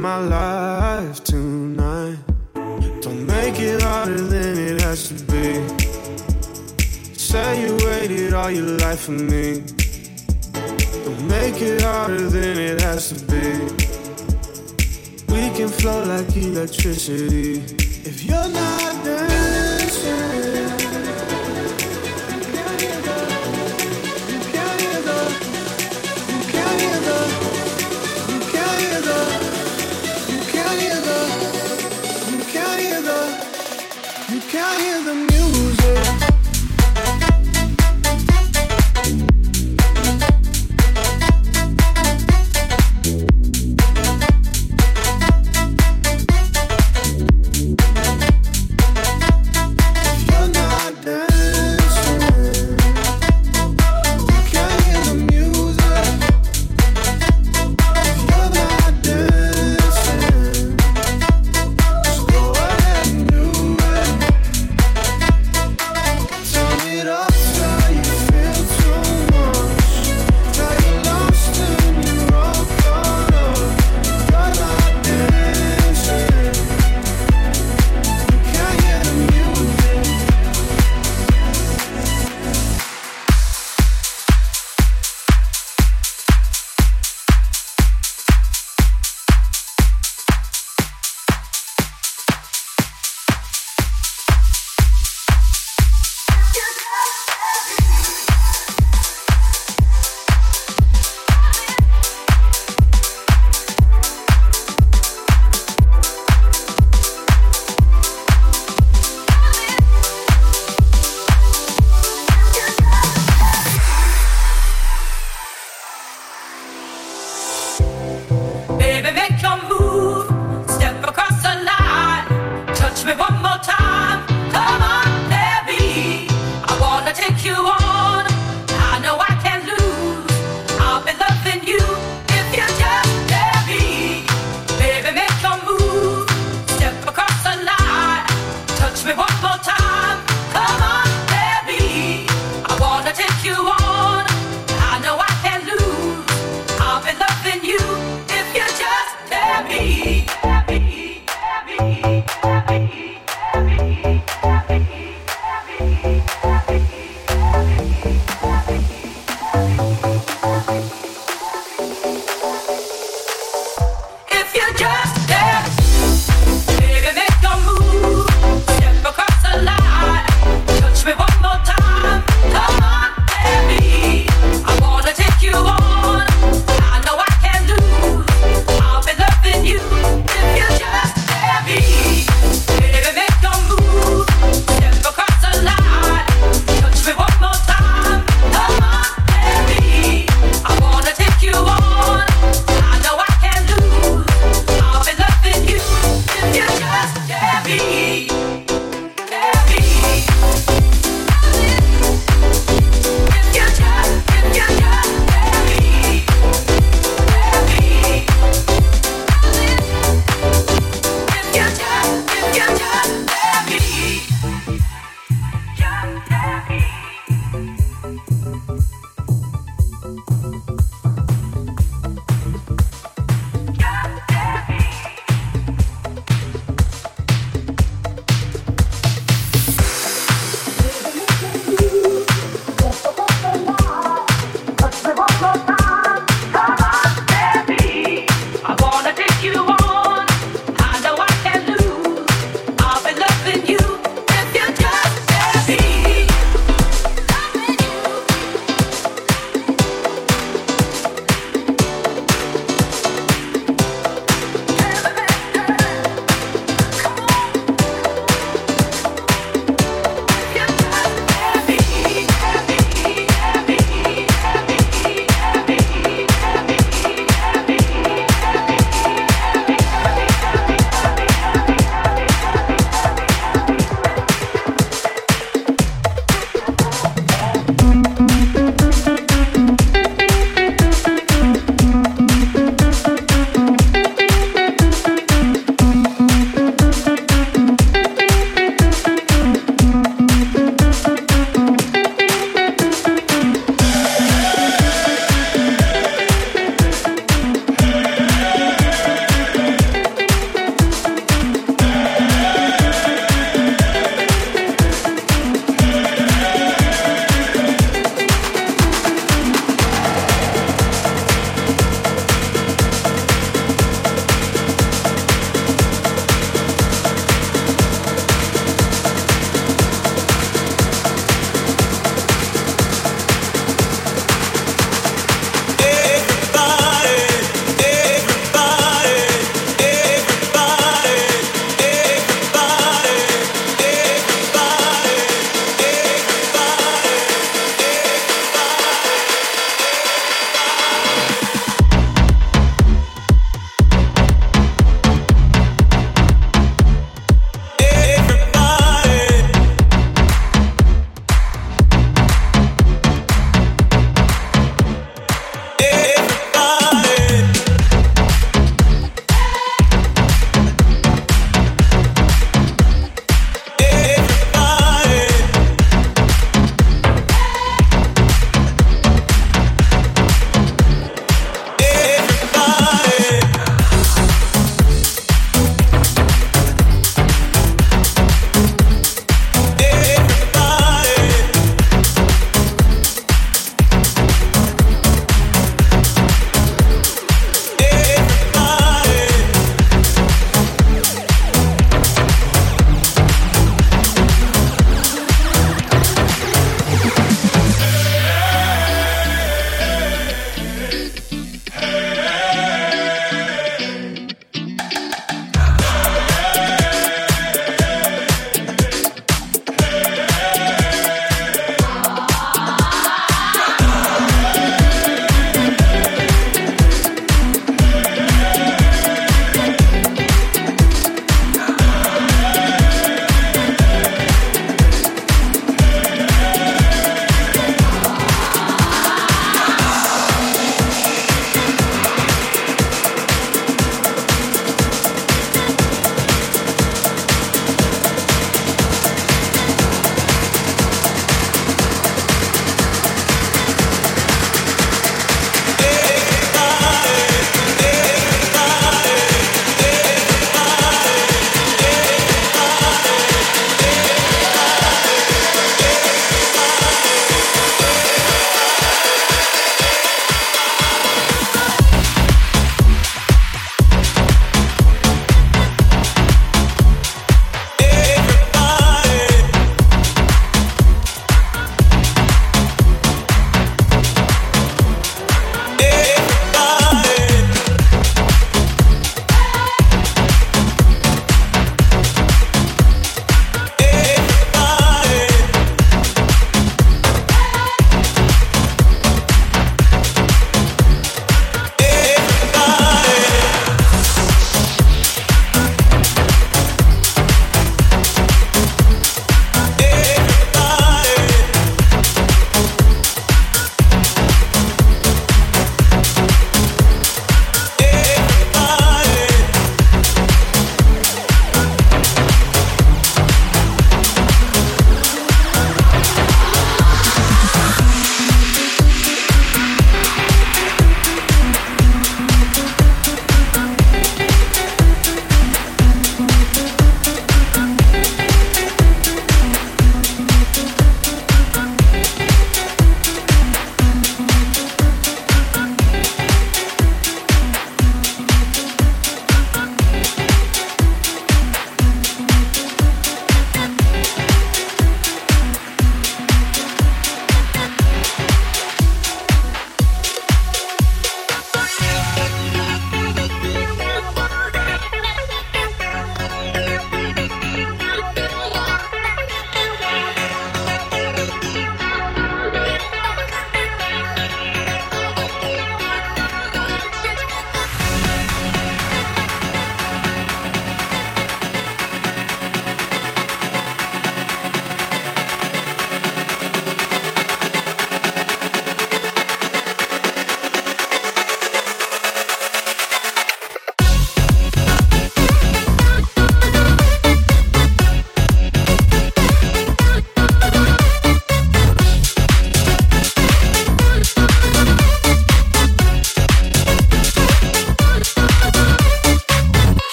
my life.